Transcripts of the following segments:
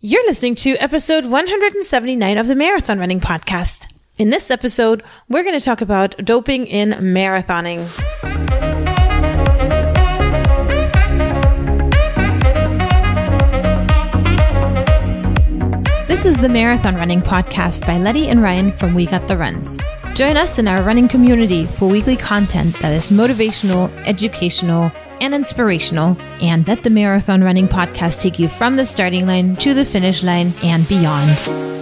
You're listening to episode 179 of the Marathon Running Podcast. In this episode, we're going to talk about doping in marathoning. This is the Marathon Running Podcast by Letty and Ryan from We Got the Runs. Join us in our running community for weekly content that is motivational, educational, and inspirational, and let the Marathon Running Podcast take you from the starting line to the finish line and beyond.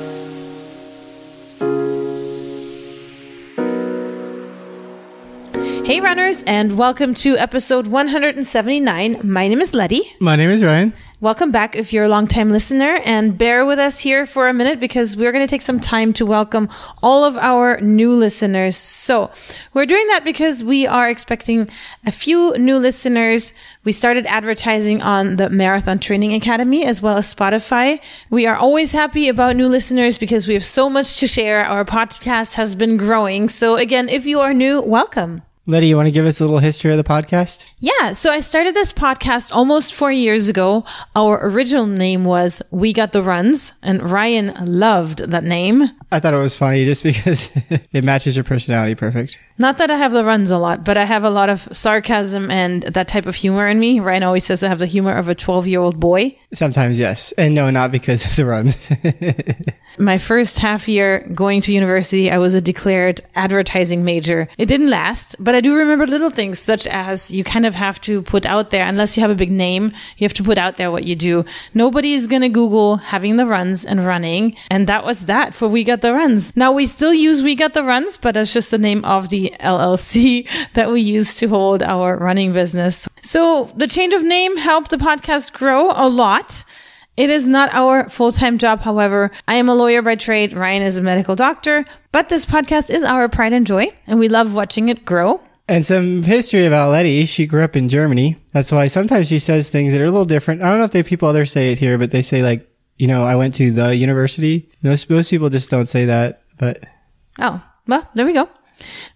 Hey, runners, and welcome to episode 179. My name is Letty. My name is Ryan. Welcome back if you're a long-time listener, and bear with us here for a minute because we're going to take some time to welcome all of our new listeners. So, we're doing that because we are expecting a few new listeners. We started advertising on the Marathon Training Academy as well as Spotify. We are always happy about new listeners because we have so much to share. Our podcast has been growing. So, again, if you are new, welcome. Letty, you want to give us a little history of the podcast? Yeah, so I started this podcast almost four years ago. Our original name was We Got the Runs, and Ryan loved that name. I thought it was funny just because it matches your personality perfect. Not that I have the runs a lot, but I have a lot of sarcasm and that type of humor in me. Ryan always says I have the humor of a 12 year old boy. Sometimes, yes. And no, not because of the runs. My first half year going to university, I was a declared advertising major. It didn't last, but I do remember little things such as you kind of have to put out there, unless you have a big name, you have to put out there what you do. Nobody is going to Google having the runs and running. And that was that for We Got the Runs. Now we still use We Got the Runs, but that's just the name of the LLC that we use to hold our running business. So the change of name helped the podcast grow a lot. It is not our full time job, however. I am a lawyer by trade. Ryan is a medical doctor, but this podcast is our pride and joy, and we love watching it grow. And some history about Letty. She grew up in Germany. That's why sometimes she says things that are a little different. I don't know if they people others say it here, but they say like, you know, I went to the university. Most most people just don't say that, but Oh, well, there we go.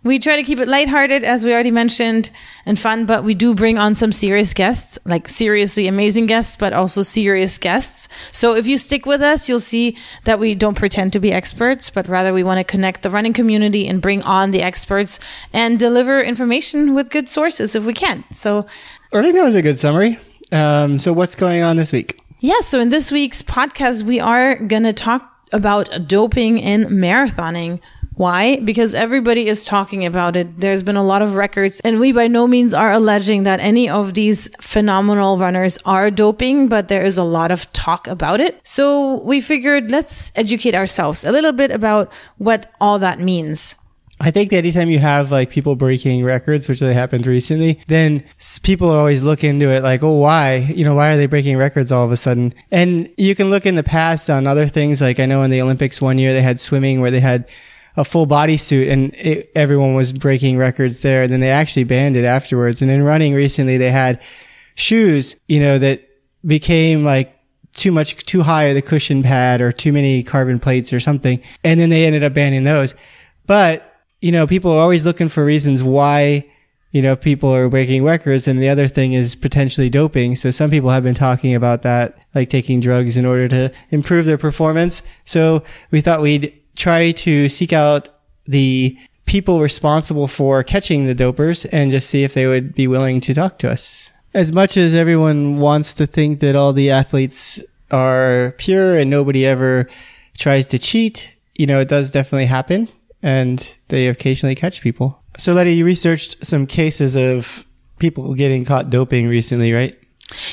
We try to keep it lighthearted, as we already mentioned, and fun, but we do bring on some serious guests, like seriously amazing guests, but also serious guests. So if you stick with us, you'll see that we don't pretend to be experts, but rather we want to connect the running community and bring on the experts and deliver information with good sources if we can. So I think that was a good summary. Um, so what's going on this week? Yeah, so in this week's podcast, we are going to talk about doping in marathoning. Why? Because everybody is talking about it. There's been a lot of records, and we by no means are alleging that any of these phenomenal runners are doping, but there is a lot of talk about it. So we figured let's educate ourselves a little bit about what all that means. I think that anytime you have like people breaking records, which they happened recently, then people always look into it like, oh, why? You know, why are they breaking records all of a sudden? And you can look in the past on other things. Like I know in the Olympics one year they had swimming where they had a full bodysuit and it, everyone was breaking records there. And then they actually banned it afterwards. And in running recently, they had shoes, you know, that became like too much, too high the cushion pad or too many carbon plates or something. And then they ended up banning those. But you know, people are always looking for reasons why, you know, people are breaking records. And the other thing is potentially doping. So some people have been talking about that, like taking drugs in order to improve their performance. So we thought we'd try to seek out the people responsible for catching the dopers and just see if they would be willing to talk to us. As much as everyone wants to think that all the athletes are pure and nobody ever tries to cheat, you know, it does definitely happen and they occasionally catch people. So, Letty, you researched some cases of people getting caught doping recently, right?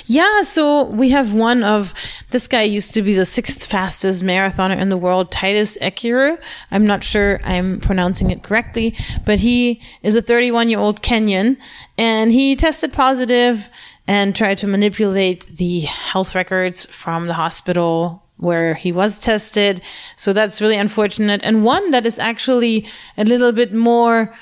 Yeah, so we have one of this guy used to be the sixth fastest marathoner in the world, Titus Ekiru. I'm not sure I'm pronouncing it correctly, but he is a 31 year old Kenyan and he tested positive and tried to manipulate the health records from the hospital where he was tested. So that's really unfortunate. And one that is actually a little bit more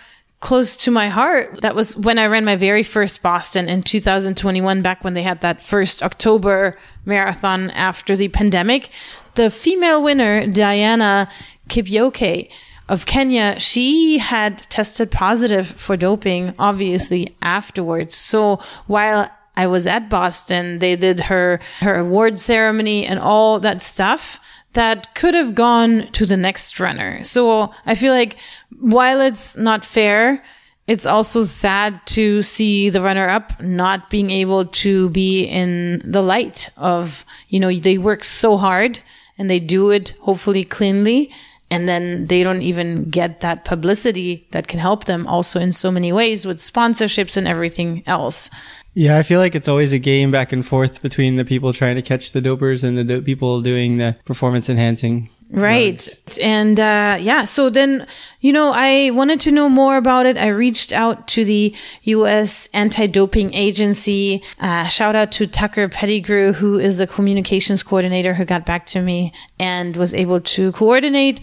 close to my heart. That was when I ran my very first Boston in 2021, back when they had that first October marathon after the pandemic. The female winner, Diana Kipyokei of Kenya, she had tested positive for doping, obviously afterwards. So while I was at Boston. They did her, her award ceremony and all that stuff that could have gone to the next runner. So I feel like while it's not fair, it's also sad to see the runner up not being able to be in the light of, you know, they work so hard and they do it hopefully cleanly. And then they don't even get that publicity that can help them also in so many ways with sponsorships and everything else. Yeah, I feel like it's always a game back and forth between the people trying to catch the dopers and the do- people doing the performance enhancing. Right. And uh, yeah, so then, you know, I wanted to know more about it. I reached out to the U.S. anti doping agency. Uh, shout out to Tucker Pettigrew, who is the communications coordinator who got back to me and was able to coordinate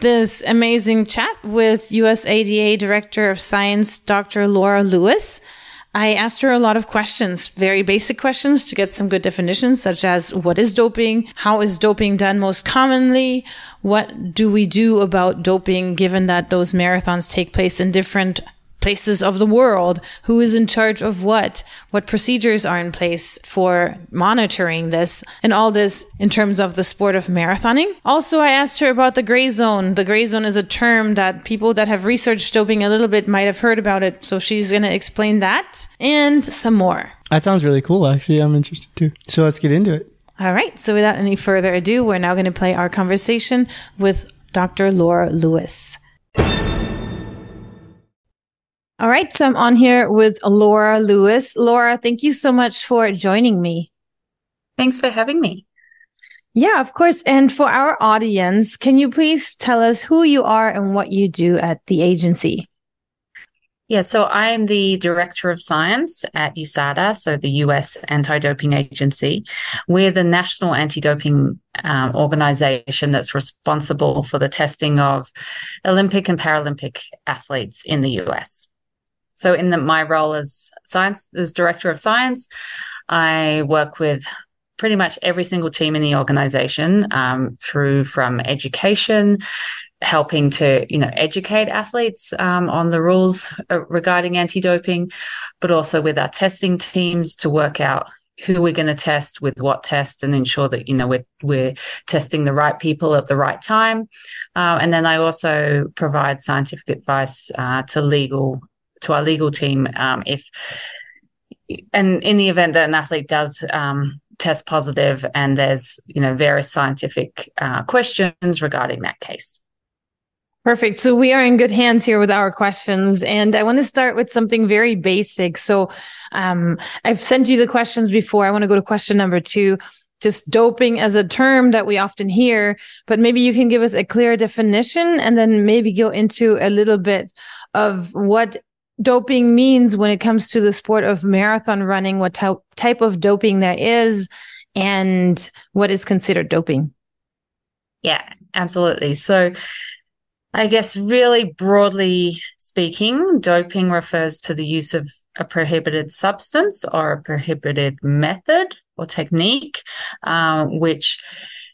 this amazing chat with USADA Director of Science, Dr. Laura Lewis. I asked her a lot of questions, very basic questions to get some good definitions, such as what is doping? How is doping done most commonly? What do we do about doping given that those marathons take place in different places of the world, who is in charge of what, what procedures are in place for monitoring this, and all this in terms of the sport of marathoning. Also, I asked her about the gray zone. The gray zone is a term that people that have researched doping a little bit might have heard about it. So she's going to explain that and some more. That sounds really cool. Actually, I'm interested too. So let's get into it. All right. So without any further ado, we're now going to play our conversation with Dr. Laura Lewis. All right. So I'm on here with Laura Lewis. Laura, thank you so much for joining me. Thanks for having me. Yeah, of course. And for our audience, can you please tell us who you are and what you do at the agency? Yeah, so I'm the director of science at USADA, so the US Anti Doping Agency. We're the national anti doping um, organization that's responsible for the testing of Olympic and Paralympic athletes in the US. So in the, my role as science as director of science, I work with pretty much every single team in the organization um, through from education helping to you know educate athletes um, on the rules uh, regarding anti-doping but also with our testing teams to work out who we're going to test with what test and ensure that you know we're, we're testing the right people at the right time. Uh, and then i also provide scientific advice uh, to legal to our legal team um, if and in the event that an athlete does um, test positive and there's you know various scientific uh, questions regarding that case Perfect. So we are in good hands here with our questions. And I want to start with something very basic. So um, I've sent you the questions before. I want to go to question number two. Just doping as a term that we often hear, but maybe you can give us a clear definition and then maybe go into a little bit of what doping means when it comes to the sport of marathon running, what t- type of doping there is, and what is considered doping. Yeah, absolutely. So, I guess, really broadly speaking, doping refers to the use of a prohibited substance or a prohibited method or technique, uh, which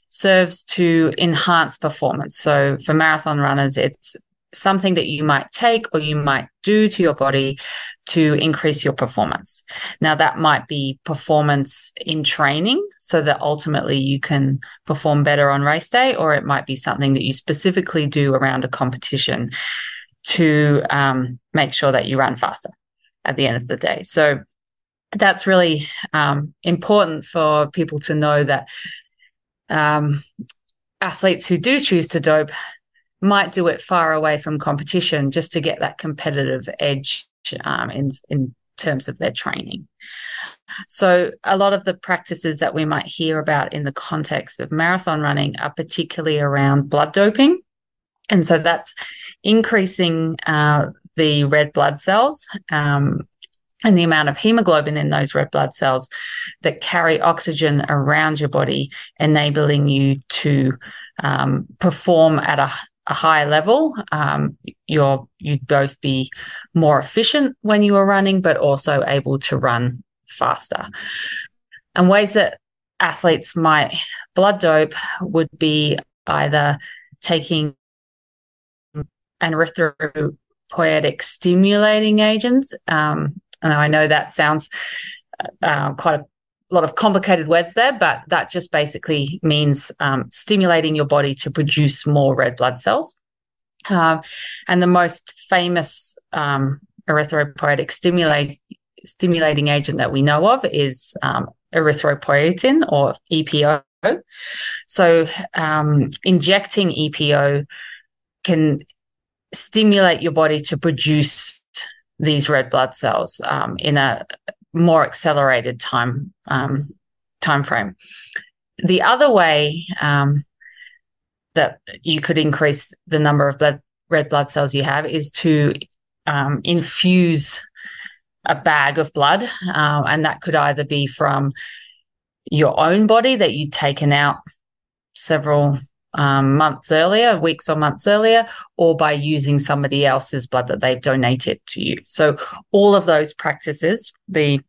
serves to enhance performance. So, for marathon runners, it's something that you might take or you might do to your body to increase your performance. Now, that might be performance in training so that ultimately you can perform better on race day, or it might be something that you specifically do around a competition to um, make sure that you run faster at the end of the day. So, that's really um, important for people to know that um, athletes who do choose to dope might do it far away from competition just to get that competitive edge um, in in terms of their training. So a lot of the practices that we might hear about in the context of marathon running are particularly around blood doping. And so that's increasing uh, the red blood cells um, and the amount of hemoglobin in those red blood cells that carry oxygen around your body, enabling you to um, perform at a, a higher level. Um, you're you'd both be more efficient when you are running, but also able to run faster. And ways that athletes might blood dope would be either taking an erythropoietic stimulating agents. Um, and I know that sounds uh, quite a lot of complicated words there, but that just basically means um, stimulating your body to produce more red blood cells. Uh, and the most famous um, erythropoietic stimulate, stimulating agent that we know of is um, erythropoietin or EPO. So, um, injecting EPO can stimulate your body to produce these red blood cells um, in a more accelerated time um, time frame. The other way um, that you could increase the number of blood, red blood cells you have is to um, infuse a bag of blood, uh, and that could either be from your own body that you'd taken out several um, months earlier, weeks or months earlier, or by using somebody else's blood that they've donated to you. So, all of those practices, the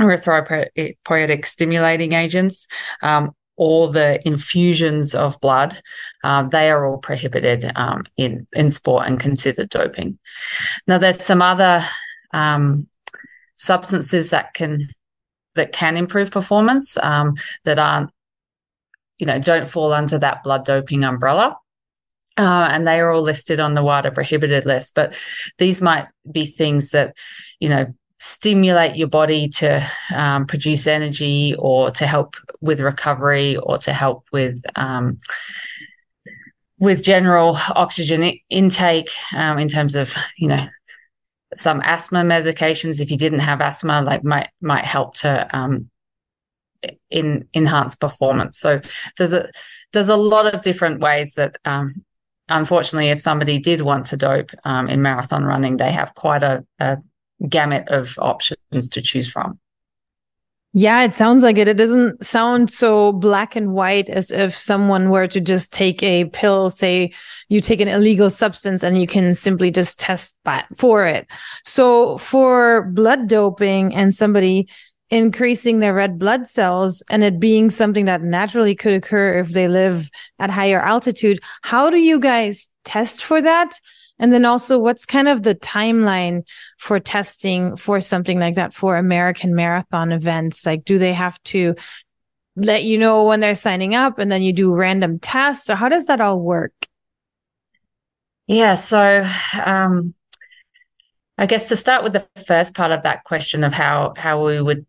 erythropoietic stimulating agents, um, or the infusions of blood, uh, they are all prohibited um, in in sport and considered doping. Now, there's some other um, substances that can that can improve performance um, that aren't you know, don't fall under that blood doping umbrella. Uh, and they are all listed on the WADA prohibited list. But these might be things that, you know, stimulate your body to um, produce energy or to help with recovery or to help with um, with general oxygen intake um, in terms of you know some asthma medications if you didn't have asthma like might might help to um, in enhanced performance. So there's a there's a lot of different ways that um, unfortunately if somebody did want to dope um, in marathon running, they have quite a, a gamut of options to choose from. Yeah, it sounds like it. It doesn't sound so black and white as if someone were to just take a pill, say you take an illegal substance and you can simply just test for it. So for blood doping and somebody increasing their red blood cells and it being something that naturally could occur if they live at higher altitude. How do you guys test for that? And then also what's kind of the timeline for testing for something like that for American marathon events? Like, do they have to let you know when they're signing up and then you do random tests or how does that all work? Yeah. So, um, I guess to start with the first part of that question of how how we would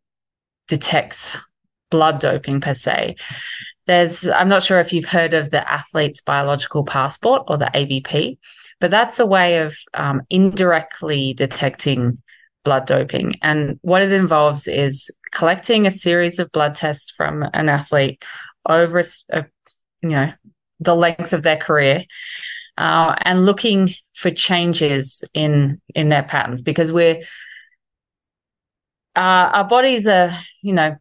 detect blood doping per se. There's, I'm not sure if you've heard of the athlete's biological passport or the ABP, but that's a way of um, indirectly detecting blood doping. And what it involves is collecting a series of blood tests from an athlete over, a, you know, the length of their career. Uh, and looking for changes in in their patterns because we're uh, our bodies are, you know,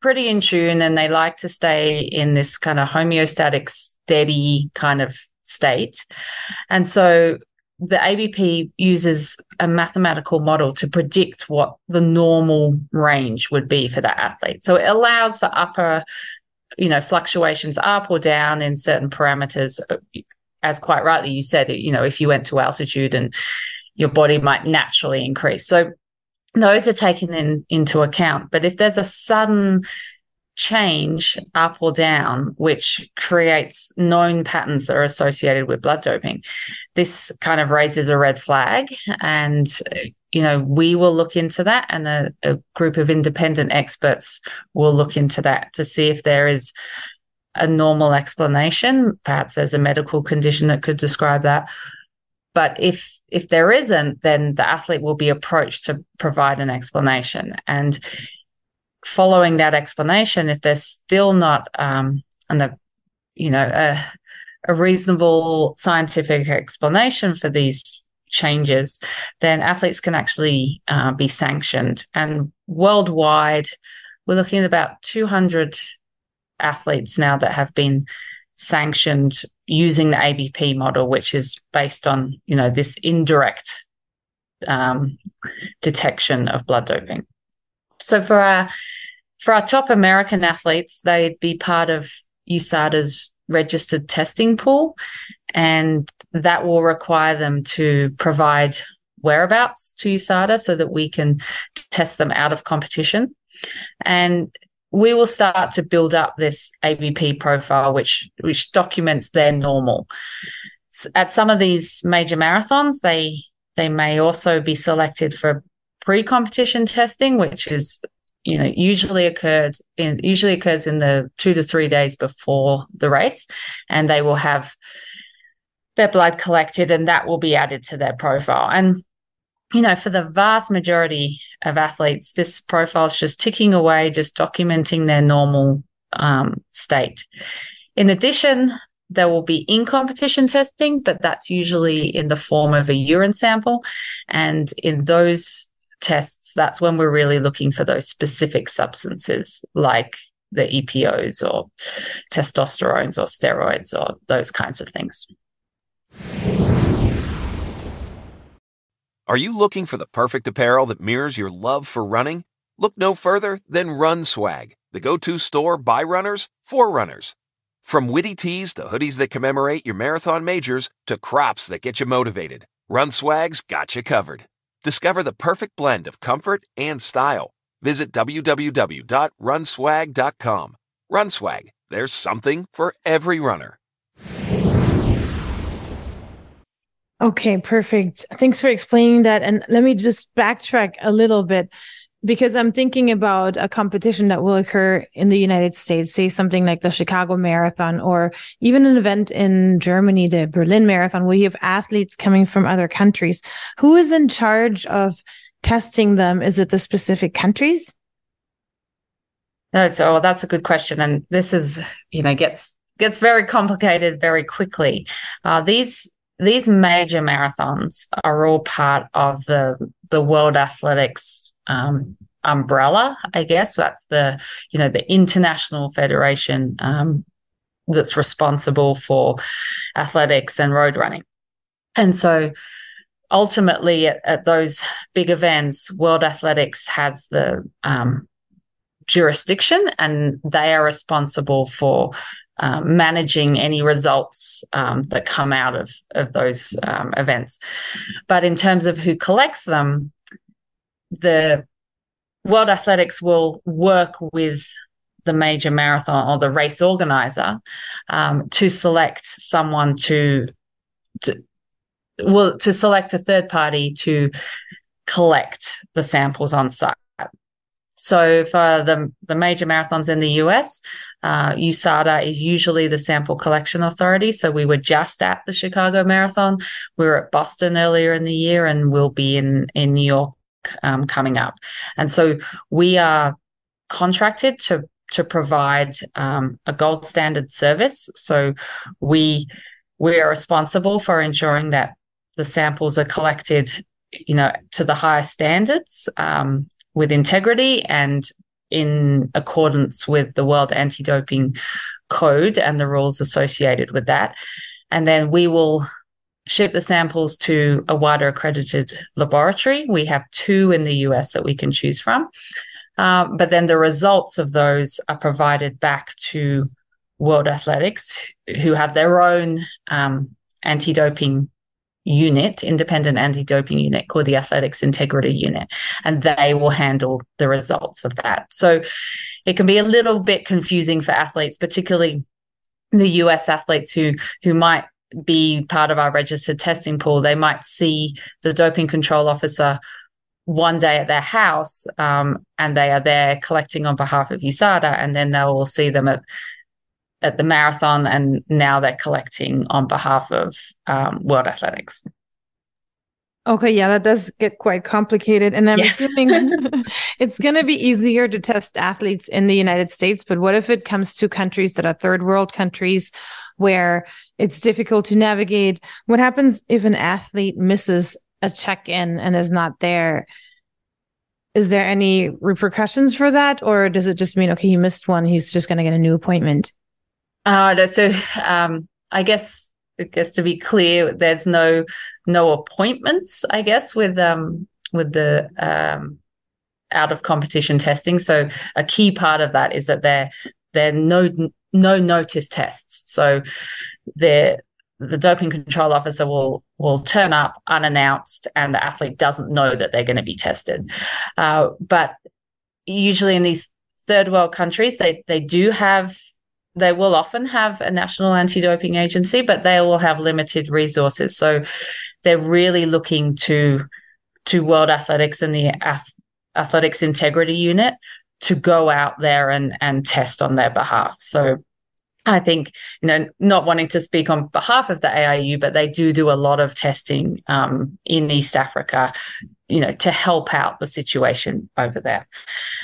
pretty in tune and they like to stay in this kind of homeostatic, steady kind of state. And so the ABP uses a mathematical model to predict what the normal range would be for that athlete. So it allows for upper, you know, fluctuations up or down in certain parameters. As quite rightly you said, you know, if you went to altitude and your body might naturally increase. So those are taken in, into account. But if there's a sudden change up or down, which creates known patterns that are associated with blood doping, this kind of raises a red flag. And, you know, we will look into that and a, a group of independent experts will look into that to see if there is a normal explanation. Perhaps there's a medical condition that could describe that but if if there isn't, then the athlete will be approached to provide an explanation. And following that explanation, if there's still not um, an, you know a, a reasonable scientific explanation for these changes, then athletes can actually uh, be sanctioned. And worldwide, we're looking at about 200 athletes now that have been sanctioned using the ABP model, which is based on you know this indirect um, detection of blood doping. So for our for our top American athletes, they'd be part of USADA's registered testing pool, and that will require them to provide whereabouts to USADA so that we can test them out of competition. And we will start to build up this ABP profile, which which documents their normal. At some of these major marathons, they they may also be selected for pre-competition testing, which is you know usually occurred in usually occurs in the two to three days before the race, and they will have their blood collected, and that will be added to their profile. And you know, for the vast majority of athletes, this profile is just ticking away, just documenting their normal um, state. In addition, there will be in competition testing, but that's usually in the form of a urine sample. And in those tests, that's when we're really looking for those specific substances like the EPOs or testosterones or steroids or those kinds of things. Are you looking for the perfect apparel that mirrors your love for running? Look no further than Run Swag, the go-to store by runners for runners. From witty tees to hoodies that commemorate your marathon majors to crops that get you motivated, Run Swag's got you covered. Discover the perfect blend of comfort and style. Visit www.runswag.com. Run Swag, there's something for every runner. Okay, perfect. Thanks for explaining that. And let me just backtrack a little bit because I'm thinking about a competition that will occur in the United States, say something like the Chicago Marathon or even an event in Germany, the Berlin Marathon, where you have athletes coming from other countries. Who is in charge of testing them? Is it the specific countries? No, so that's a good question. And this is, you know, gets gets very complicated very quickly. Uh, these these major marathons are all part of the the World Athletics um, umbrella, I guess. That's the you know the international federation um, that's responsible for athletics and road running, and so ultimately at, at those big events, World Athletics has the um, jurisdiction, and they are responsible for um, managing any results um, that come out of of those um, events. But in terms of who collects them, the World Athletics will work with the major marathon or the race organizer um, to select someone to, to well to select a third party to collect the samples on site. So for the the major marathons in the US, uh, USADA is usually the sample collection authority. So we were just at the Chicago Marathon. We were at Boston earlier in the year, and we'll be in in New York um, coming up. And so we are contracted to to provide um, a gold standard service. So we we are responsible for ensuring that the samples are collected, you know, to the highest standards um, with integrity and in accordance with the World Anti Doping Code and the rules associated with that. And then we will ship the samples to a WADA accredited laboratory. We have two in the US that we can choose from. Um, but then the results of those are provided back to World Athletics, who have their own um, anti doping unit, independent anti doping unit called the Athletics Integrity Unit, and they will handle the results of that. So it can be a little bit confusing for athletes, particularly the US athletes who who might be part of our registered testing pool. They might see the doping control officer one day at their house um, and they are there collecting on behalf of USADA, and then they'll see them at at the marathon, and now they're collecting on behalf of um, World Athletics. Okay, yeah, that does get quite complicated. And I'm yes. assuming it's going to be easier to test athletes in the United States. But what if it comes to countries that are third world countries where it's difficult to navigate? What happens if an athlete misses a check in and is not there? Is there any repercussions for that? Or does it just mean, okay, he missed one, he's just going to get a new appointment? Uh, so um, I guess I guess to be clear, there's no no appointments. I guess with um with the um out of competition testing. So a key part of that is that they're they're no no notice tests. So they're the doping control officer will will turn up unannounced, and the athlete doesn't know that they're going to be tested. Uh, but usually in these third world countries, they they do have they will often have a national anti-doping agency, but they will have limited resources. So they're really looking to to World Athletics and the Ath- Athletics Integrity Unit to go out there and and test on their behalf. So I think, you know, not wanting to speak on behalf of the AIU, but they do do a lot of testing um, in East Africa, you know, to help out the situation over there,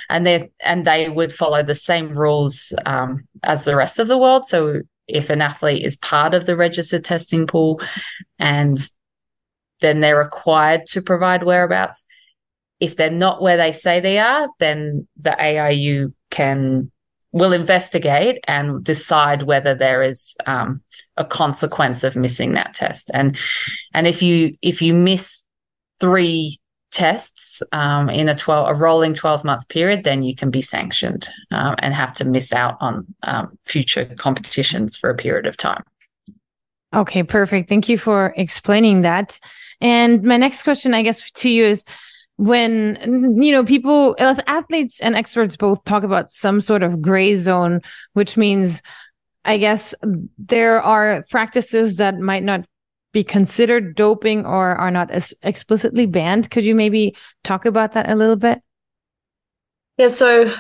and they and they would follow the same rules um, as the rest of the world. So if an athlete is part of the registered testing pool, and then they're required to provide whereabouts. If they're not where they say they are, then the AIU can will investigate and decide whether there is um, a consequence of missing that test. And and if you if you miss three tests um, in a 12 a rolling 12 month period then you can be sanctioned um, and have to miss out on um, future competitions for a period of time. Okay perfect. Thank you for explaining that. And my next question i guess to you is when you know people athletes and experts both talk about some sort of gray zone which means i guess there are practices that might not be considered doping or are not explicitly banned. Could you maybe talk about that a little bit? Yeah so uh,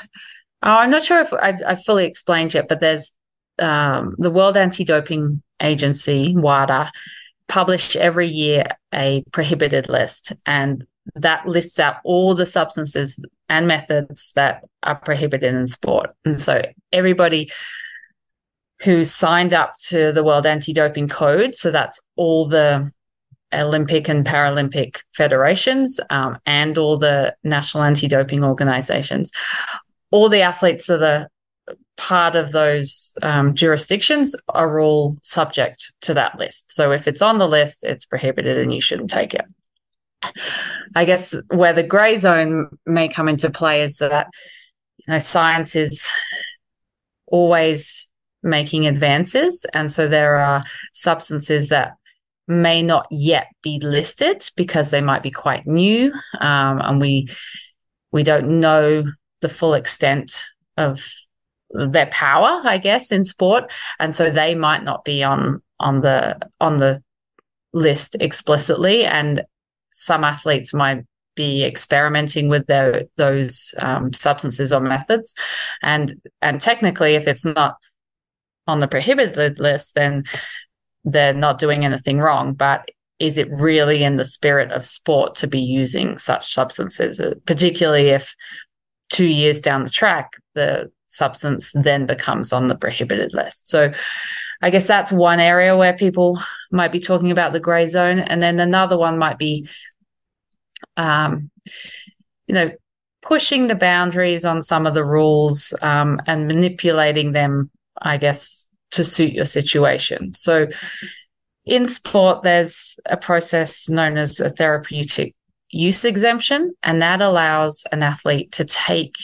i'm not sure if I've, I've, fully explained yet but there's um, the world anti-doping agency wada publish every year a prohibited list. And that lists out all the substances and methods that are prohibited in sport. And so everybody who signed up to the World Anti Doping Code, so that's all the Olympic and Paralympic federations um, and all the national anti doping organizations, all the athletes are part of those um, jurisdictions are all subject to that list. So if it's on the list, it's prohibited and you shouldn't take it. I guess where the grey zone may come into play is that you know science is always making advances, and so there are substances that may not yet be listed because they might be quite new, um, and we we don't know the full extent of their power, I guess, in sport, and so they might not be on on the on the list explicitly and some athletes might be experimenting with their, those um, substances or methods, and and technically, if it's not on the prohibited list, then they're not doing anything wrong. But is it really in the spirit of sport to be using such substances, particularly if two years down the track the substance then becomes on the prohibited list? So I guess that's one area where people might be talking about the gray zone. And then another one might be, um, you know, pushing the boundaries on some of the rules um, and manipulating them, I guess, to suit your situation. So in sport, there's a process known as a therapeutic use exemption, and that allows an athlete to take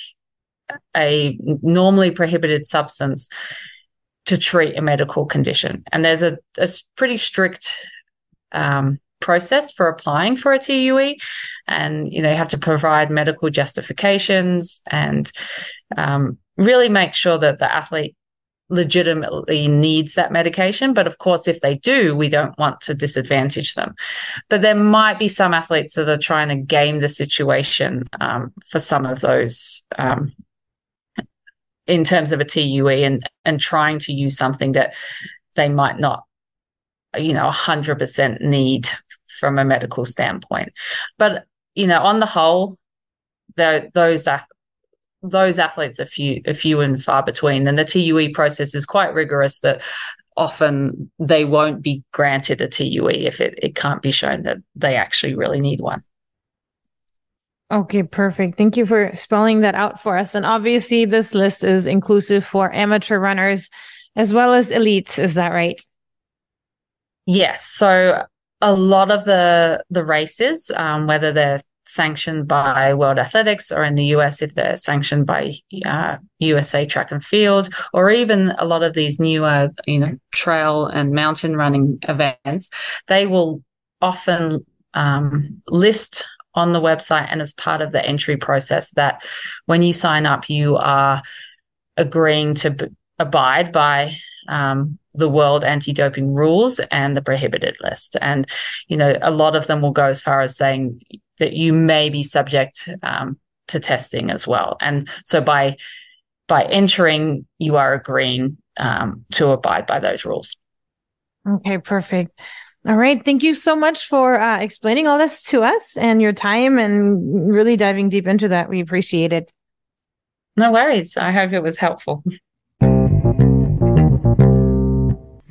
a normally prohibited substance to treat a medical condition. And there's a, a pretty strict um, process for applying for a TUE. And, you know, you have to provide medical justifications and um, really make sure that the athlete legitimately needs that medication. But of course, if they do, we don't want to disadvantage them. But there might be some athletes that are trying to game the situation um, for some of those um, in terms of a TUE and and trying to use something that they might not, you know, hundred percent need from a medical standpoint. But you know, on the whole, those those athletes are few, are few and far between, and the TUE process is quite rigorous. That often they won't be granted a TUE if it, it can't be shown that they actually really need one. Okay, perfect. Thank you for spelling that out for us. And obviously, this list is inclusive for amateur runners as well as elites. Is that right? Yes. So a lot of the the races, um, whether they're sanctioned by World Athletics or in the US if they're sanctioned by uh, USA Track and Field or even a lot of these newer you know trail and mountain running events they will often um, list on the website and as part of the entry process that when you sign up you are agreeing to b- abide by um, the world anti-doping rules and the prohibited list and you know a lot of them will go as far as saying that you may be subject um, to testing as well. And so by by entering, you are agreeing um, to abide by those rules. Okay, perfect. All right. Thank you so much for uh, explaining all this to us and your time and really diving deep into that. We appreciate it. No worries. I hope it was helpful.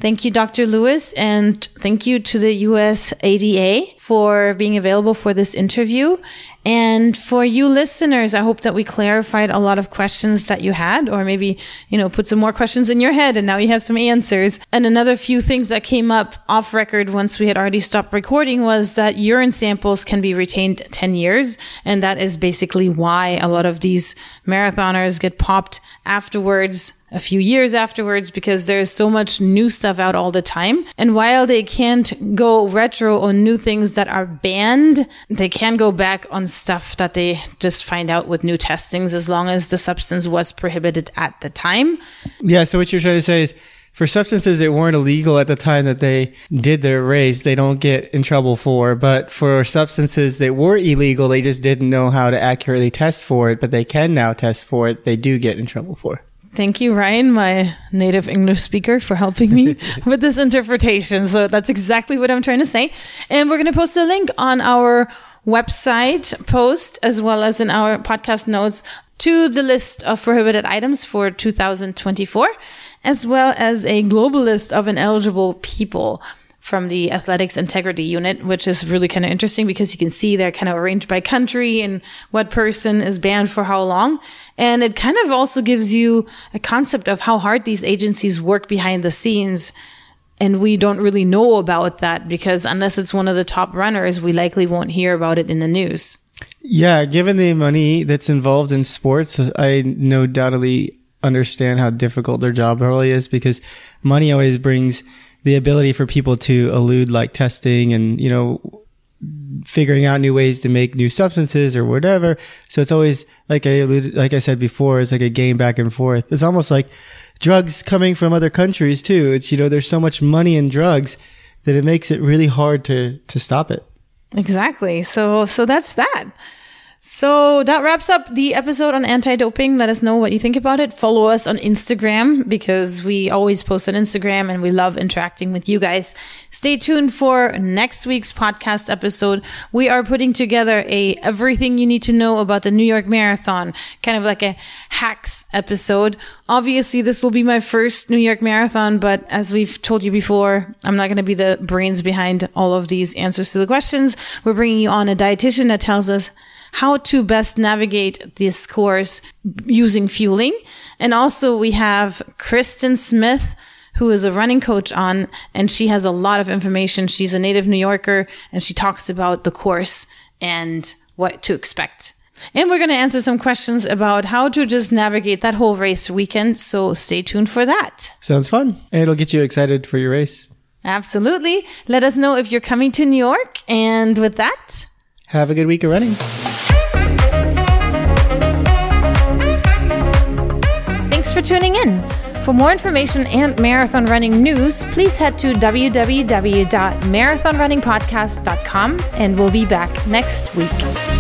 Thank you, Dr. Lewis, and thank you to the US ADA for being available for this interview. And for you listeners, I hope that we clarified a lot of questions that you had, or maybe, you know, put some more questions in your head and now you have some answers. And another few things that came up off record once we had already stopped recording was that urine samples can be retained 10 years. And that is basically why a lot of these marathoners get popped afterwards a few years afterwards because there's so much new stuff out all the time. And while they can't go retro on new things that are banned, they can go back on stuff that they just find out with new testings as long as the substance was prohibited at the time. Yeah. So what you're trying to say is for substances that weren't illegal at the time that they did their race, they don't get in trouble for. But for substances that were illegal, they just didn't know how to accurately test for it, but they can now test for it. They do get in trouble for. Thank you, Ryan, my native English speaker, for helping me with this interpretation. So that's exactly what I'm trying to say. And we're going to post a link on our website post as well as in our podcast notes to the list of prohibited items for 2024, as well as a global list of ineligible people from the athletics integrity unit, which is really kind of interesting because you can see they're kind of arranged by country and what person is banned for how long. And it kind of also gives you a concept of how hard these agencies work behind the scenes. And we don't really know about that because unless it's one of the top runners, we likely won't hear about it in the news. Yeah, given the money that's involved in sports, I no doubtly understand how difficult their job really is because money always brings the ability for people to elude like testing and, you know, figuring out new ways to make new substances or whatever. So it's always like I alluded, like I said before, it's like a game back and forth. It's almost like drugs coming from other countries too. It's, you know, there's so much money in drugs that it makes it really hard to, to stop it. Exactly. So, so that's that. So that wraps up the episode on anti-doping. Let us know what you think about it. Follow us on Instagram because we always post on Instagram and we love interacting with you guys. Stay tuned for next week's podcast episode. We are putting together a everything you need to know about the New York Marathon, kind of like a hacks episode. Obviously, this will be my first New York Marathon, but as we've told you before, I'm not going to be the brains behind all of these answers to the questions. We're bringing you on a dietitian that tells us how to best navigate this course using fueling. And also we have Kristen Smith, who is a running coach on, and she has a lot of information. She's a native New Yorker and she talks about the course and what to expect. And we're going to answer some questions about how to just navigate that whole race weekend. So stay tuned for that. Sounds fun. And it'll get you excited for your race. Absolutely. Let us know if you're coming to New York. And with that, have a good week of running. Thanks for tuning in. For more information and marathon running news, please head to www.marathonrunningpodcast.com and we'll be back next week.